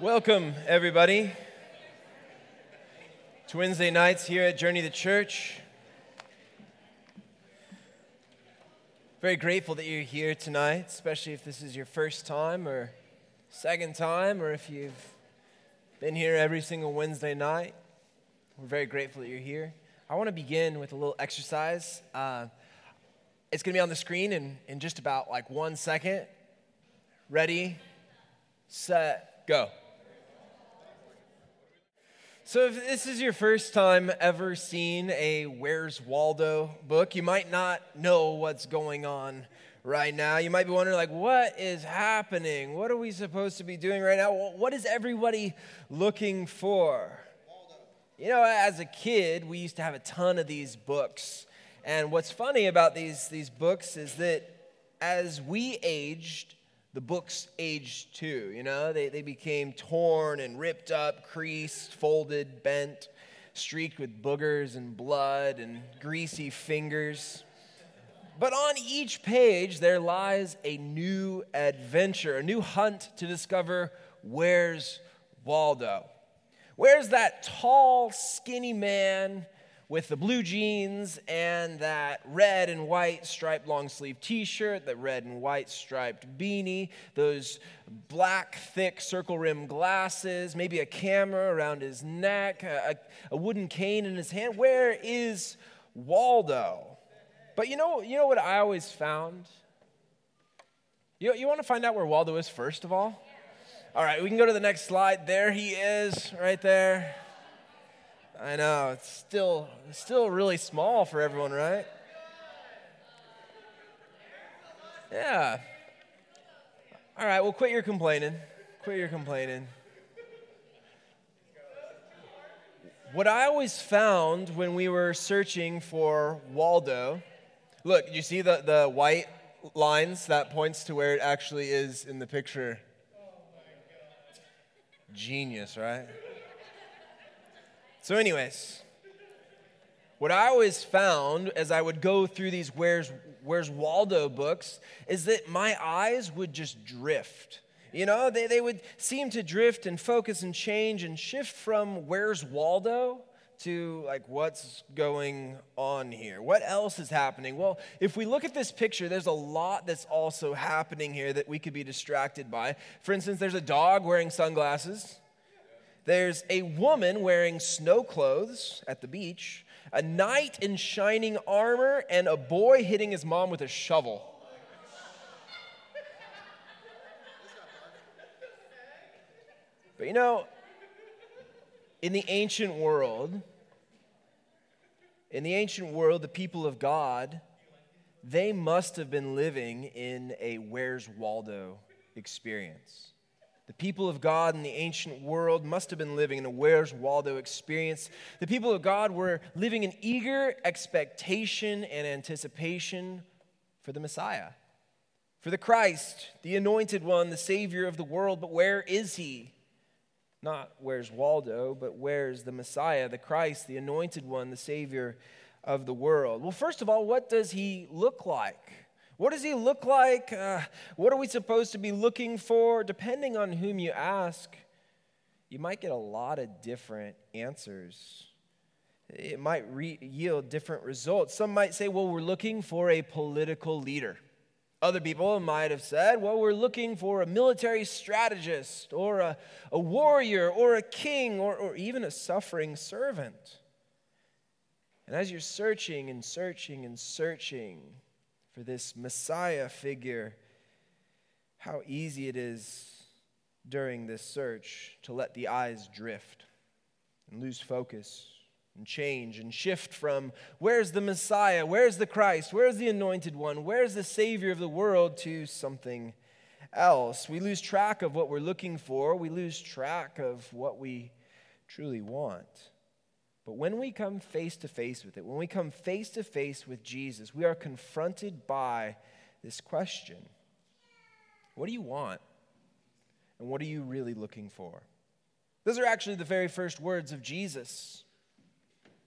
Welcome, everybody, to Wednesday nights here at Journey to Church. Very grateful that you're here tonight, especially if this is your first time or second time, or if you've been here every single Wednesday night. We're very grateful that you're here. I want to begin with a little exercise. Uh, it's going to be on the screen in, in just about like one second. Ready, set, go. So, if this is your first time ever seeing a Where's Waldo book, you might not know what's going on right now. You might be wondering, like, what is happening? What are we supposed to be doing right now? What is everybody looking for? You know, as a kid, we used to have a ton of these books. And what's funny about these, these books is that as we aged, the books aged too. You know, they, they became torn and ripped up, creased, folded, bent, streaked with boogers and blood and greasy fingers. But on each page, there lies a new adventure, a new hunt to discover where's Waldo. Where's that tall, skinny man with the blue jeans and that red and white striped long sleeve t shirt, the red and white striped beanie, those black, thick circle rim glasses, maybe a camera around his neck, a, a, wooden cane in his hand. Where is Waldo? But you know, you know what I always found? You, you want to find out where Waldo is first of all? All right, we can go to the next slide. There he is, right there. I know, it's still, still really small for everyone, right? Yeah. All right, well, quit your complaining. Quit your complaining. What I always found when we were searching for Waldo, look, you see the, the white lines that points to where it actually is in the picture? Genius, right? So, anyways, what I always found as I would go through these Where's, Where's Waldo books is that my eyes would just drift. You know, they, they would seem to drift and focus and change and shift from Where's Waldo to like what's going on here? What else is happening? Well if we look at this picture there's a lot that's also happening here that we could be distracted by. For instance there's a dog wearing sunglasses there's a woman wearing snow clothes at the beach, a knight in shining armor, and a boy hitting his mom with a shovel. But you know, in the ancient world, in the ancient world, the people of God, they must have been living in a Where's Waldo experience. The people of God in the ancient world must have been living in a Where's Waldo experience. The people of God were living in eager expectation and anticipation for the Messiah, for the Christ, the anointed one, the Savior of the world. But where is he? Not where's Waldo, but where's the Messiah, the Christ, the anointed one, the Savior of the world? Well, first of all, what does he look like? What does he look like? Uh, what are we supposed to be looking for? Depending on whom you ask, you might get a lot of different answers. It might re- yield different results. Some might say, well, we're looking for a political leader. Other people might have said, well, we're looking for a military strategist or a, a warrior or a king or, or even a suffering servant. And as you're searching and searching and searching, for this Messiah figure, how easy it is during this search to let the eyes drift and lose focus and change and shift from where's the Messiah, where's the Christ, where's the anointed one, where's the Savior of the world? to something else. We lose track of what we're looking for, we lose track of what we truly want. But when we come face to face with it, when we come face to face with Jesus, we are confronted by this question What do you want? And what are you really looking for? Those are actually the very first words of Jesus.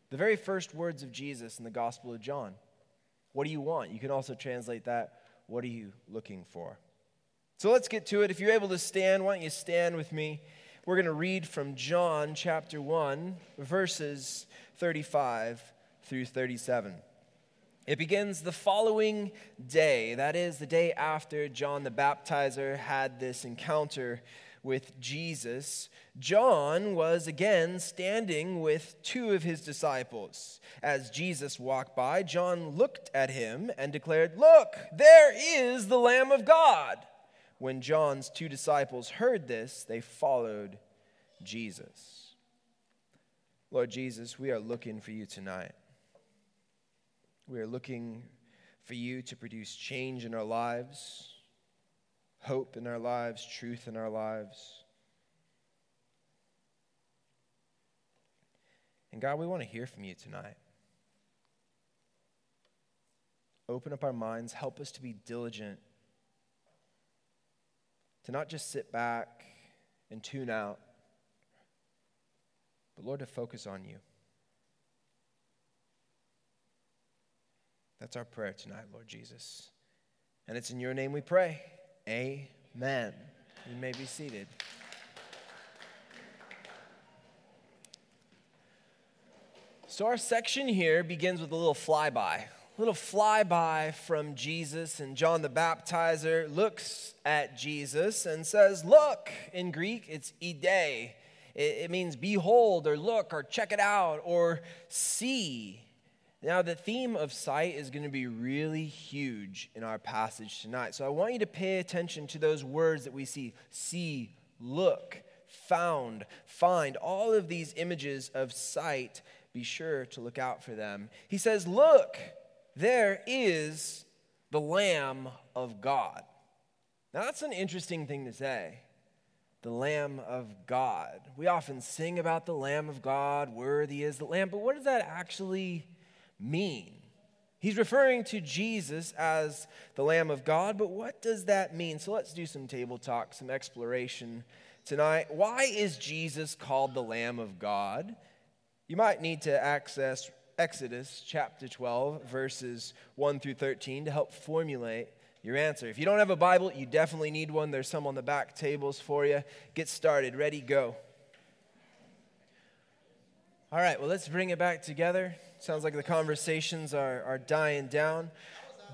The very first words of Jesus in the Gospel of John. What do you want? You can also translate that, What are you looking for? So let's get to it. If you're able to stand, why don't you stand with me? We're going to read from John chapter 1, verses 35 through 37. It begins the following day, that is, the day after John the Baptizer had this encounter with Jesus. John was again standing with two of his disciples. As Jesus walked by, John looked at him and declared, Look, there is the Lamb of God. When John's two disciples heard this, they followed Jesus. Lord Jesus, we are looking for you tonight. We are looking for you to produce change in our lives, hope in our lives, truth in our lives. And God, we want to hear from you tonight. Open up our minds, help us to be diligent, to not just sit back and tune out, but Lord, to focus on you. That's our prayer tonight, Lord Jesus. And it's in your name we pray. Amen. You may be seated. So, our section here begins with a little flyby. Little flyby from Jesus, and John the Baptizer looks at Jesus and says, Look, in Greek, it's ide. It means behold, or look, or check it out, or see. Now, the theme of sight is going to be really huge in our passage tonight. So I want you to pay attention to those words that we see see, look, found, find. All of these images of sight, be sure to look out for them. He says, Look, there is the Lamb of God. Now, that's an interesting thing to say. The Lamb of God. We often sing about the Lamb of God, worthy is the Lamb, but what does that actually mean? He's referring to Jesus as the Lamb of God, but what does that mean? So let's do some table talk, some exploration tonight. Why is Jesus called the Lamb of God? You might need to access Exodus chapter 12, verses 1 through 13 to help formulate your answer. If you don't have a Bible, you definitely need one. There's some on the back tables for you. Get started. Ready, go. All right, well, let's bring it back together. Sounds like the conversations are, are dying down.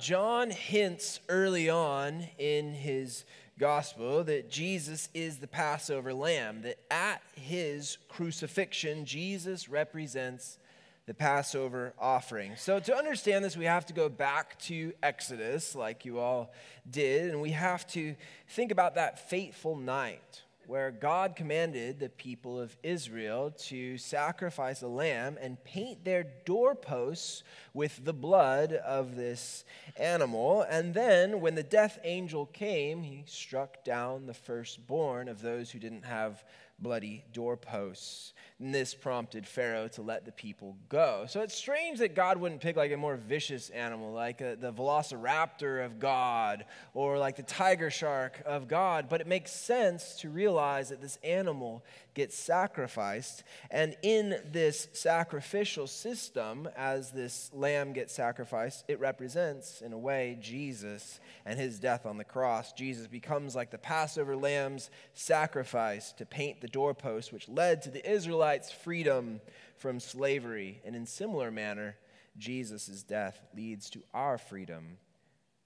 John hints early on in his gospel that Jesus is the Passover lamb, that at his crucifixion, Jesus represents the Passover offering. So, to understand this, we have to go back to Exodus, like you all did, and we have to think about that fateful night where God commanded the people of Israel to sacrifice a lamb and paint their doorposts with the blood of this animal. And then, when the death angel came, he struck down the firstborn of those who didn't have bloody doorposts. And this prompted Pharaoh to let the people go. So it's strange that God wouldn't pick like a more vicious animal, like a, the velociraptor of God or like the tiger shark of God. But it makes sense to realize that this animal gets sacrificed. And in this sacrificial system, as this lamb gets sacrificed, it represents, in a way, Jesus and his death on the cross. Jesus becomes like the Passover lamb's sacrifice to paint the doorpost, which led to the Israelites' freedom from slavery. And in similar manner, Jesus' death leads to our freedom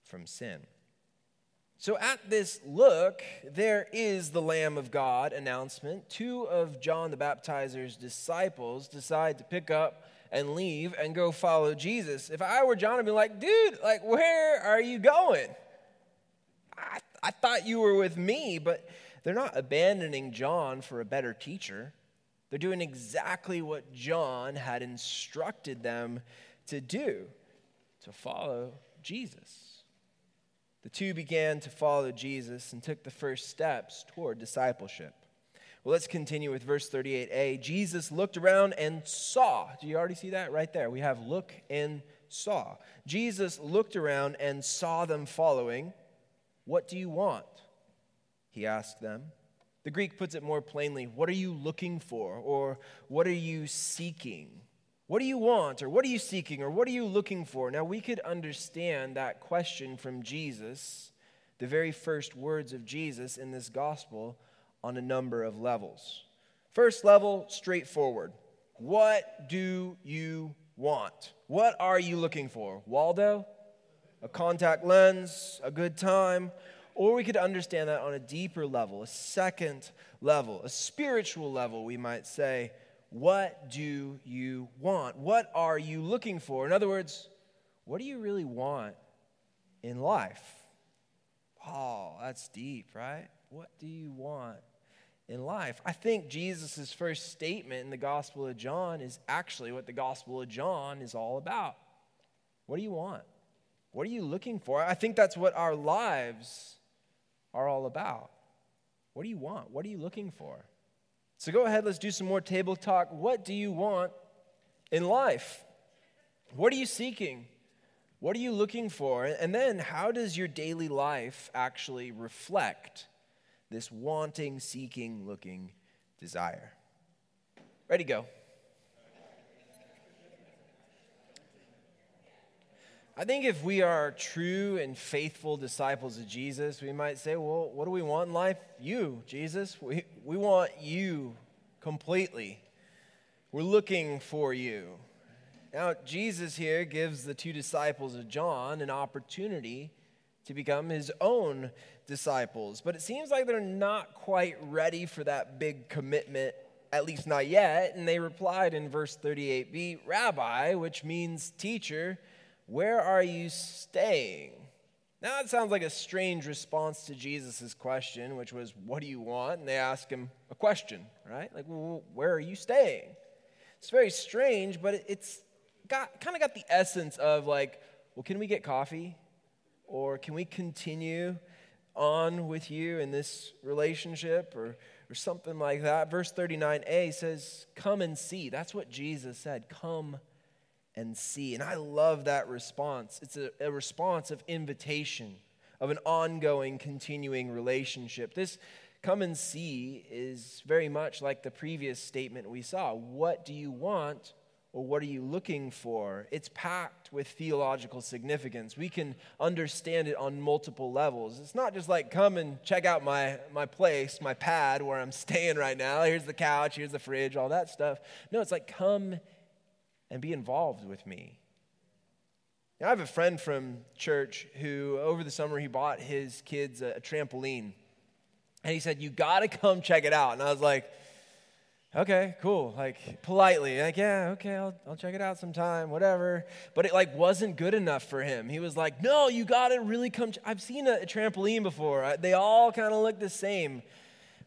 from sin. So, at this look, there is the Lamb of God announcement. Two of John the Baptizer's disciples decide to pick up and leave and go follow Jesus. If I were John, I'd be like, dude, like, where are you going? I, I thought you were with me, but they're not abandoning John for a better teacher. They're doing exactly what John had instructed them to do to follow Jesus. The two began to follow Jesus and took the first steps toward discipleship. Well, let's continue with verse 38a. Jesus looked around and saw. Do you already see that right there? We have look and saw. Jesus looked around and saw them following. What do you want? He asked them. The Greek puts it more plainly What are you looking for? Or what are you seeking? What do you want? Or what are you seeking? Or what are you looking for? Now, we could understand that question from Jesus, the very first words of Jesus in this gospel, on a number of levels. First level, straightforward. What do you want? What are you looking for? Waldo? A contact lens? A good time? Or we could understand that on a deeper level, a second level, a spiritual level, we might say. What do you want? What are you looking for? In other words, what do you really want in life? Oh, that's deep, right? What do you want in life? I think Jesus' first statement in the Gospel of John is actually what the Gospel of John is all about. What do you want? What are you looking for? I think that's what our lives are all about. What do you want? What are you looking for? So go ahead, let's do some more table talk. What do you want in life? What are you seeking? What are you looking for? And then, how does your daily life actually reflect this wanting, seeking, looking desire? Ready, go. I think if we are true and faithful disciples of Jesus, we might say, well, what do we want in life? You, Jesus. We, we want you completely. We're looking for you. Now, Jesus here gives the two disciples of John an opportunity to become his own disciples, but it seems like they're not quite ready for that big commitment, at least not yet. And they replied in verse 38b, Rabbi, which means teacher where are you staying? Now, that sounds like a strange response to Jesus' question, which was, What do you want? And they ask him a question, right? Like, well, where are you staying? It's very strange, but it's got kind of got the essence of like, well, can we get coffee? Or can we continue on with you in this relationship? Or, or something like that. Verse 39a says, Come and see. That's what Jesus said. Come and see. And I love that response. It's a, a, response of invitation, of an ongoing, continuing relationship. This come and see is very much like the previous statement we saw. What do you want? Or what are you looking for? It's packed with theological significance. We can understand it on multiple levels. It's not just like come and check out my, my place, my pad where I'm staying right now. Here's the couch, here's the fridge, all that stuff. No, it's like come and be involved with me. I have a friend from church who, over the summer, he bought his kids a, a trampoline. And he said, You got to come check it out. And I was like, Okay, cool. Like, politely, like, yeah, okay, I'll, I'll check it out sometime, whatever. But it, like, wasn't good enough for him. He was like, No, you got to really come. Ch- I've seen a, a trampoline before. I, they all kind of look the same.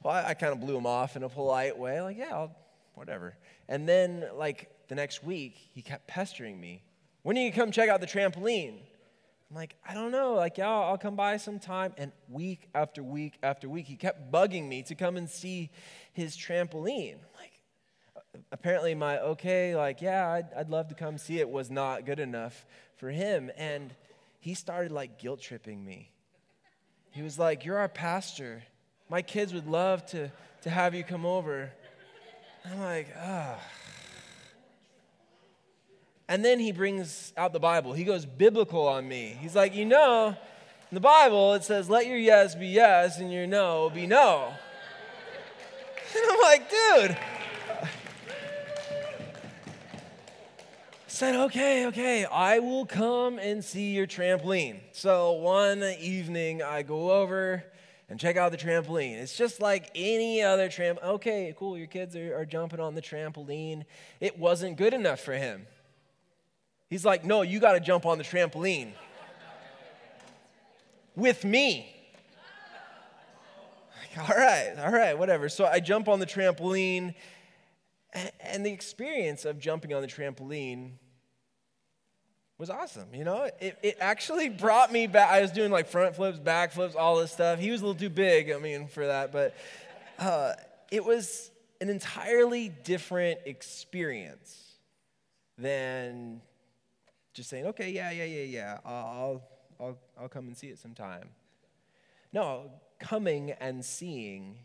Well, I, I kind of blew him off in a polite way, like, Yeah, I'll, whatever. And then, like, the next week, he kept pestering me. When are you come check out the trampoline? I'm like, I don't know. Like, yeah, I'll come by sometime. And week after week after week, he kept bugging me to come and see his trampoline. Like, apparently, my okay, like, yeah, I'd, I'd love to come see it was not good enough for him. And he started like guilt tripping me. He was like, You're our pastor. My kids would love to, to have you come over. I'm like, ah. And then he brings out the Bible. He goes biblical on me. He's like, you know, in the Bible it says, let your yes be yes and your no be no. And I'm like, dude. Said, okay, okay, I will come and see your trampoline. So one evening I go over and check out the trampoline. It's just like any other tramp. Okay, cool, your kids are, are jumping on the trampoline. It wasn't good enough for him. He's like, No, you got to jump on the trampoline with me. Like, all right, all right, whatever. So I jump on the trampoline, and the experience of jumping on the trampoline was awesome. You know, it, it actually brought me back. I was doing like front flips, back flips, all this stuff. He was a little too big, I mean, for that, but uh, it was an entirely different experience than just saying, okay, yeah, yeah, yeah, yeah, I'll, I'll, I'll come and see it sometime. No, coming and seeing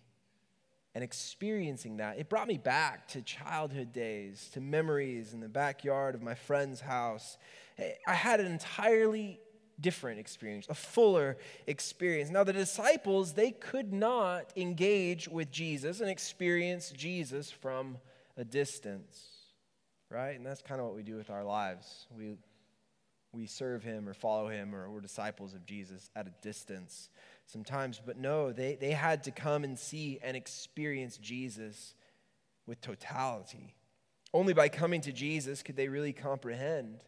and experiencing that, it brought me back to childhood days, to memories in the backyard of my friend's house. Eh, I had an entirely different experience, a fuller experience. Now, the disciples, they could not engage with Jesus and experience Jesus from a distance, right? And that's kind of what we do with our lives. We, we serve him or follow him or we're disciples of Jesus at a distance sometimes. But no, they, they had to come and see and experience Jesus with totality. Only by coming to Jesus could they really comprehend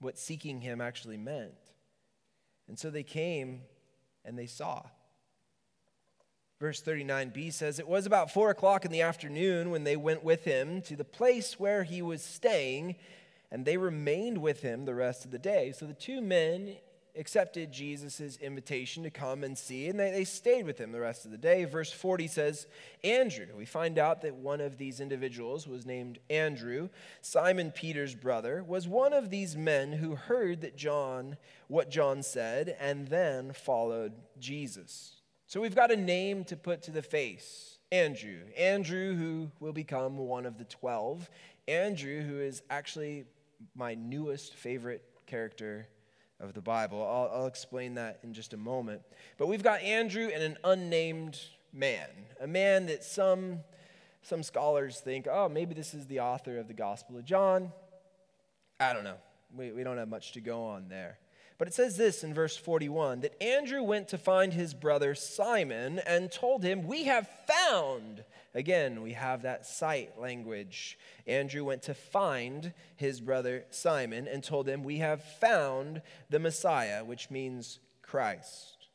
what seeking him actually meant. And so they came and they saw. Verse 39b says, It was about four o'clock in the afternoon when they went with him to the place where he was staying, and they remained with him the rest of the day. So the two men accepted Jesus' invitation to come and see, and they, they stayed with him the rest of the day. Verse 40 says, Andrew. We find out that one of these individuals was named Andrew, Simon Peter's brother, was one of these men who heard that John, what John said, and then followed Jesus. So we've got a name to put to the face Andrew. Andrew, who will become one of the 12. Andrew, who is actually my newest favorite character of the Bible. I'll, I'll, explain that in just a moment. But we've got Andrew and an unnamed man, a man that some, some scholars think, oh, maybe this is the author of the Gospel of John. I don't know. We, we don't have much to go on there. But it says this in verse 41 that Andrew went to find his brother Simon and told him, We have found. Again, we have that sight language. Andrew went to find his brother Simon and told him, We have found the Messiah, which means Christ.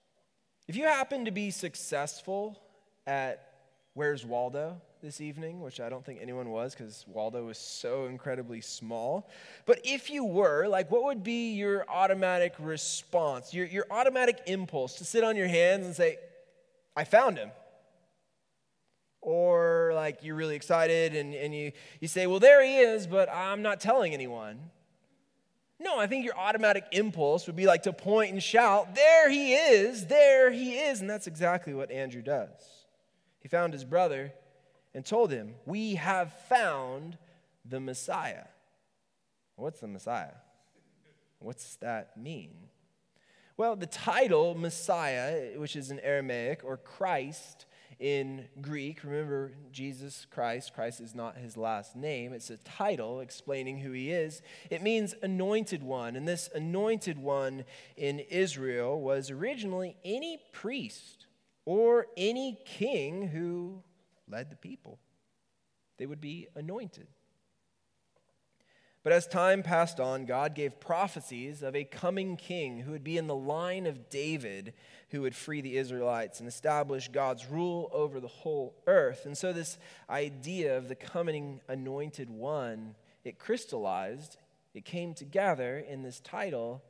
If you happen to be successful at Where's Waldo? This evening, which I don't think anyone was because Waldo was so incredibly small. But if you were, like, what would be your automatic response, your, your automatic impulse to sit on your hands and say, I found him? Or like you're really excited and, and you, you say, Well, there he is, but I'm not telling anyone. No, I think your automatic impulse would be like to point and shout, There he is, there he is. And that's exactly what Andrew does. He found his brother and told him, We have found the Messiah. What's the Messiah? What's that mean? Well, the title Messiah, which is in Aramaic, or Christ in Greek, remember Jesus Christ, Christ is not his last name, it's a title explaining who he is. It means anointed one, and this anointed one in Israel was originally any priest or any king who led the people. They would be anointed. But as time passed on, God gave prophecies of a coming king who would be in the line of David, who would free the Israelites and establish God's rule over the whole earth. And so, this idea of the coming anointed one, it crystallized, it came together in this title,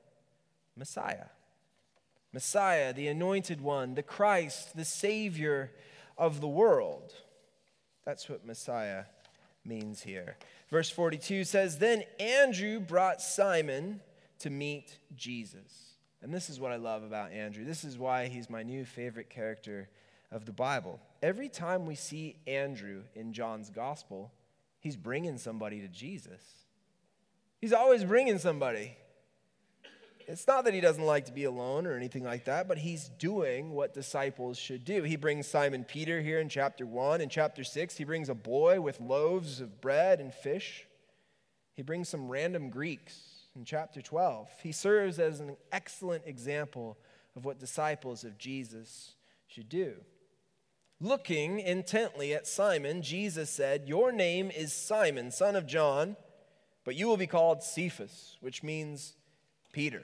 Messiah. Messiah, the anointed one, the Christ, the Savior of the world. That's what Messiah means here. Verse 42 says Then Andrew brought Simon to meet Jesus. And this is what I love about Andrew. This is why he's my new favorite character of the Bible. Every time we see Andrew in John's gospel, he's bringing somebody to Jesus. He's always bringing somebody. It's not that he doesn't like to be alone or anything like that, but he's doing what disciples should do. He brings Simon Peter here in chapter 1. In chapter 6, he brings a boy with loaves of bread and fish. He brings some random Greeks in chapter 12. He serves as an excellent example of what disciples of Jesus should do. Looking intently at Simon, Jesus said, Your name is Simon, son of John, but you will be called Cephas, which means Peter.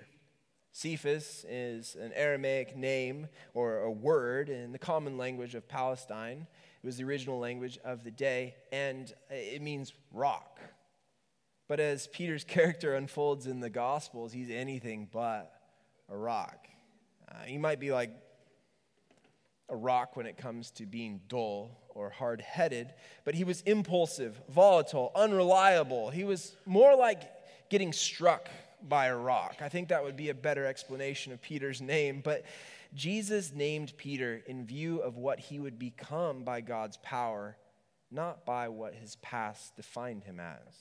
Cephas is an Aramaic name or a word in the common language of Palestine. It was the original language of the day, and it means rock. But as Peter's character unfolds in the Gospels, he's anything but a rock. Uh, he might be like a rock when it comes to being dull or hard headed, but he was impulsive, volatile, unreliable. He was more like getting struck by a rock. I think that would be a better explanation of Peter's name. But Jesus named Peter in view of what he would become by God's power, not by what his past defined him as.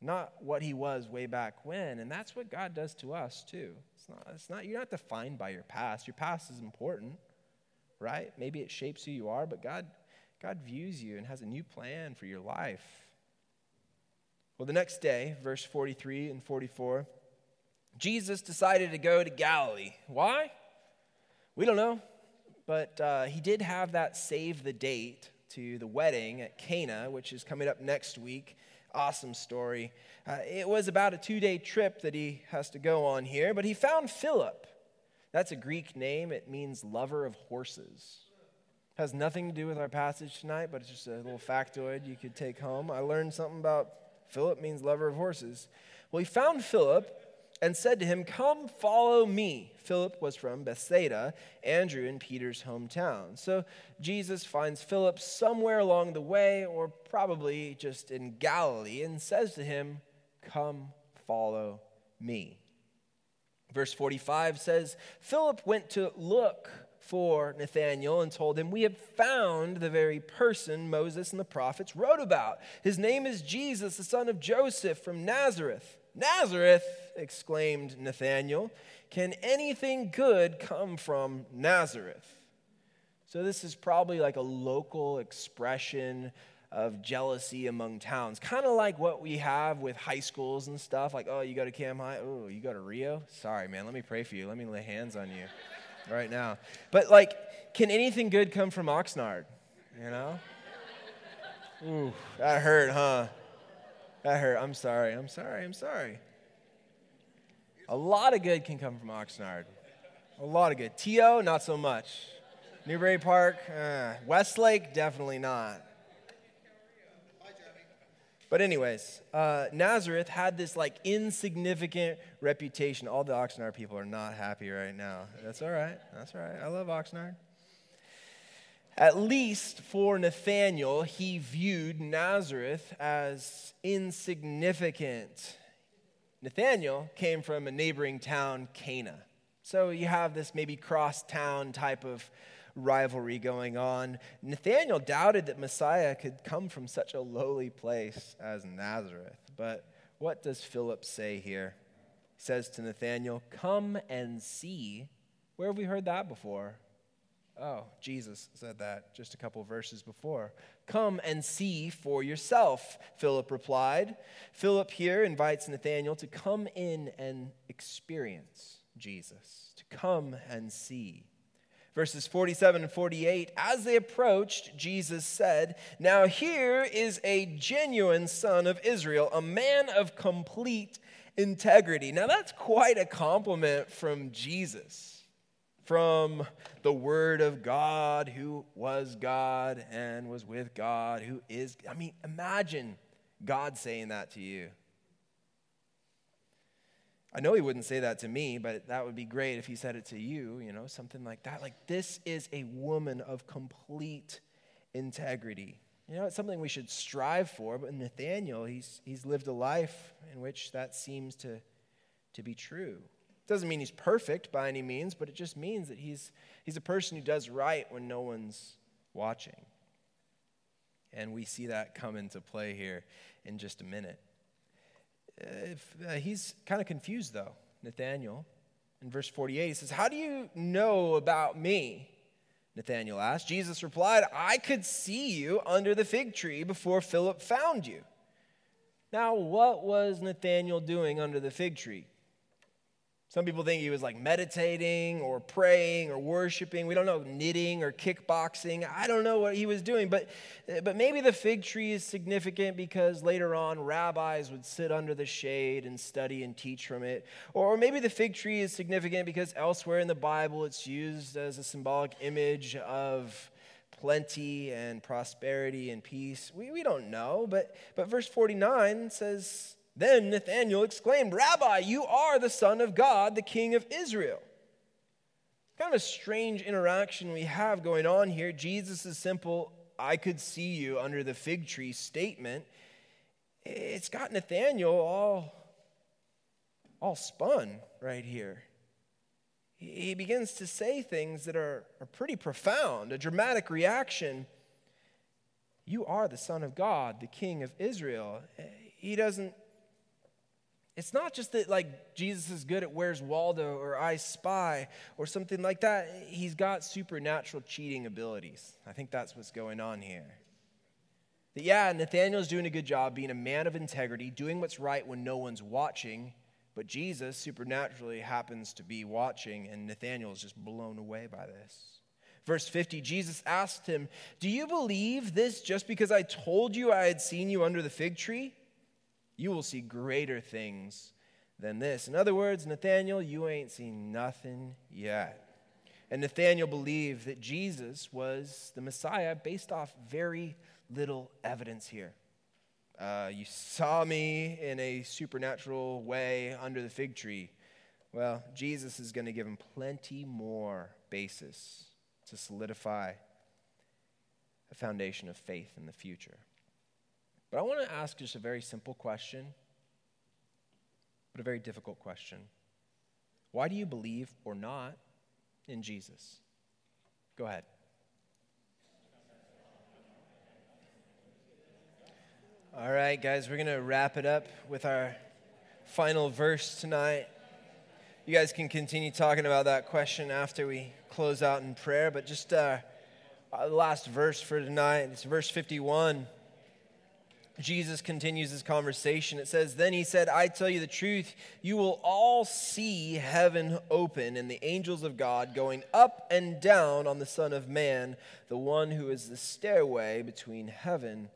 not what he was way back when. And that's what God does to us, too. It's not, it's not, you're not defined by your past. Your past is important, right? Maybe it shapes who you are, but God, God views you and has a new plan for your life. Well, the next day, verse 43 and 44, Jesus decided to go to Galilee. Why? We don't know, but uh, he did have that save the date to the wedding at Cana, which is coming up next week. Awesome story. Uh, it was about a two day trip that he has to go on here, but he found Philip. That's a Greek name, it means lover of horses. Has nothing to do with our passage tonight, but it's just a little factoid you could take home. I learned something about Philip means lover of horses. Well, he found Philip and said to him, Come follow me. Philip was from Bethsaida, Andrew in Peter's hometown. So Jesus finds Philip somewhere along the way, or probably just in Galilee, and says to him, Come follow me. Verse 45 says, Philip went to look for Nathanael and told him, We have found the very person Moses and the prophets wrote about. His name is Jesus, the son of Joseph from Nazareth. Nazareth, exclaimed Nathanael, can anything good come from Nazareth? So, this is probably like a local expression of jealousy among towns. Kind of like what we have with high schools and stuff. Like, oh, you go to Cam High? Oh, you go to Rio? Sorry, man. Let me pray for you. Let me lay hands on you right now. But, like, can anything good come from Oxnard? You know? Ooh, that hurt, huh? That hurt. I'm sorry. I'm sorry. I'm sorry. A lot of good can come from Oxnard. A lot of good. T.O., not so much. Newbury Park, uh, Westlake, definitely not. But, anyways, uh, Nazareth had this like insignificant reputation. All the Oxnard people are not happy right now. That's all right. That's all right. I love Oxnard. At least for Nathanael, he viewed Nazareth as insignificant. Nathanael came from a neighboring town, Cana. So you have this maybe cross town type of rivalry going on. Nathanael doubted that Messiah could come from such a lowly place as Nazareth. But what does Philip say here? He says to Nathanael, Come and see. Where have we heard that before? Oh, Jesus said that just a couple verses before. Come and see for yourself, Philip replied. Philip here invites Nathanael to come in and experience Jesus, to come and see. Verses 47 and 48 As they approached, Jesus said, Now here is a genuine son of Israel, a man of complete integrity. Now that's quite a compliment from Jesus from the Word of God, who was God and was with God, who is. I mean, imagine God saying that to you. I know he wouldn't say that to me, but that would be great if he said it to you, you know, something like that. Like, this is a woman of complete integrity. You know, it's something we should strive for, but Nathaniel, he's, he's lived a life in which that seems to, to be true. Doesn't mean he's perfect by any means, but it just means that he's, he's a person who does right when no one's watching. And we see that come into play here in just a minute. If, uh, he's kind of confused, though, Nathaniel. In verse 48, he says, How do you know about me? Nathanael asked. Jesus replied, I could see you under the fig tree before Philip found you. Now, what was Nathanael doing under the fig tree? Some people think he was like meditating or praying or worshiping. We don't know, knitting or kickboxing. I don't know what he was doing, but, but maybe the fig tree is significant because later on rabbis would sit under the shade and study and teach from it. Or maybe the fig tree is significant because elsewhere in the Bible it's used as a symbolic image of plenty and prosperity and peace. We, we don't know, but, but verse 49 says, then Nathanael exclaimed, Rabbi, you are the Son of God, the King of Israel. Kind of a strange interaction we have going on here. Jesus' simple, I could see you under the fig tree statement. It's got Nathanael all, all spun right here. He begins to say things that are, are pretty profound, a dramatic reaction. You are the Son of God, the King of Israel. He doesn't It's not just that like Jesus is good at Where's Waldo or I Spy or something like that. He's got supernatural cheating abilities. I think that's what's going on here. That yeah, Nathaniel's doing a good job being a man of integrity, doing what's right when no one's watching, but Jesus supernaturally happens to be watching, and Nathaniel is just blown away by this. Verse 50, Jesus asked him, Do you believe this just because I told you I had seen you under the fig tree? You will see greater things than this. In other words, Nathaniel, you ain't seen nothing yet. And Nathaniel believed that Jesus was the Messiah based off very little evidence here. Uh, you saw me in a supernatural way under the fig tree. Well, Jesus is going to give him plenty more basis to solidify a foundation of faith in the future. But I want to ask just a very simple question, but a very difficult question. Why do you believe or not in Jesus? Go ahead. All right, guys, we're going to wrap it up with our final verse tonight. You guys can continue talking about that question after we close out in prayer, but just uh, our last verse for tonight, it's verse 51. Jesus continues his conversation. It says, Then he said, I tell you the truth, you will all see heaven open and the angels of God going up and down on the Son of Man, the one who is the stairway between heaven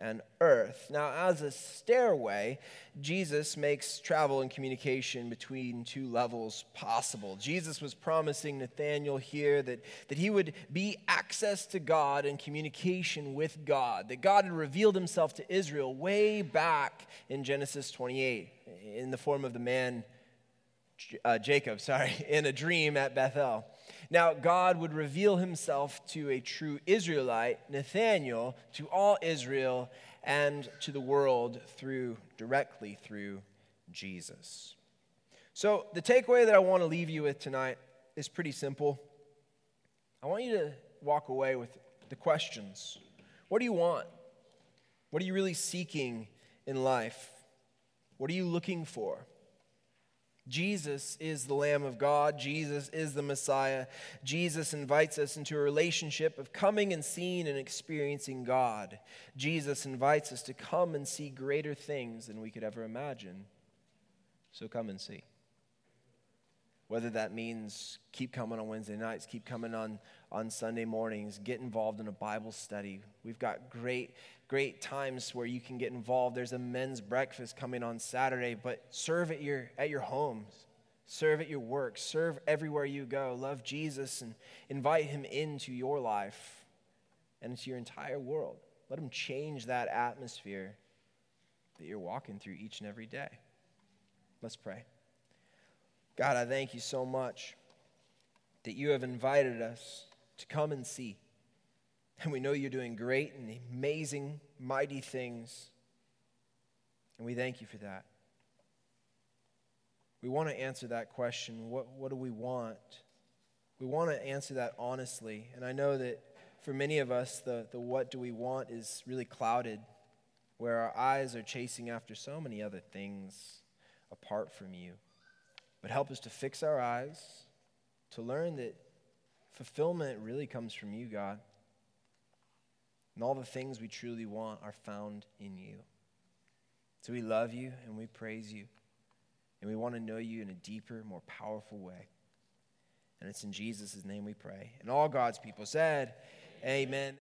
and earth. Now, as a stairway, Jesus makes travel and communication between two levels possible. Jesus was promising Nathanael here that, that he would be access to God and communication with God, that God had revealed himself to Israel way back in Genesis 28 in the form of the man uh, Jacob, sorry, in a dream at Bethel. Now, God would reveal himself to a true Israelite, Nathanael, to all Israel and to the world through directly through Jesus. So, the takeaway that I want to leave you with tonight is pretty simple. I want you to walk away with the questions What do you want? What are you really seeking in life? What are you looking for? Jesus is the Lamb of God. Jesus is the Messiah. Jesus invites us into a relationship of coming and seeing and experiencing God. Jesus invites us to come and see greater things than we could ever imagine. So come and see. Whether that means keep coming on Wednesday nights, keep coming on, on Sunday mornings, get involved in a Bible study. We've got great, great times where you can get involved. There's a men's breakfast coming on Saturday, but serve at your, at your homes, serve at your work, serve everywhere you go. Love Jesus and invite him into your life and into your entire world. Let him change that atmosphere that you're walking through each and every day. Let's pray. God, I thank you so much that you have invited us to come and see. And we know you're doing great and amazing, mighty things. And we thank you for that. We want to answer that question what, what do we want? We want to answer that honestly. And I know that for many of us, the, the what do we want is really clouded, where our eyes are chasing after so many other things apart from you. But help us to fix our eyes, to learn that fulfillment really comes from you, God. And all the things we truly want are found in you. So we love you and we praise you. And we want to know you in a deeper, more powerful way. And it's in Jesus' name we pray. And all God's people said, Amen.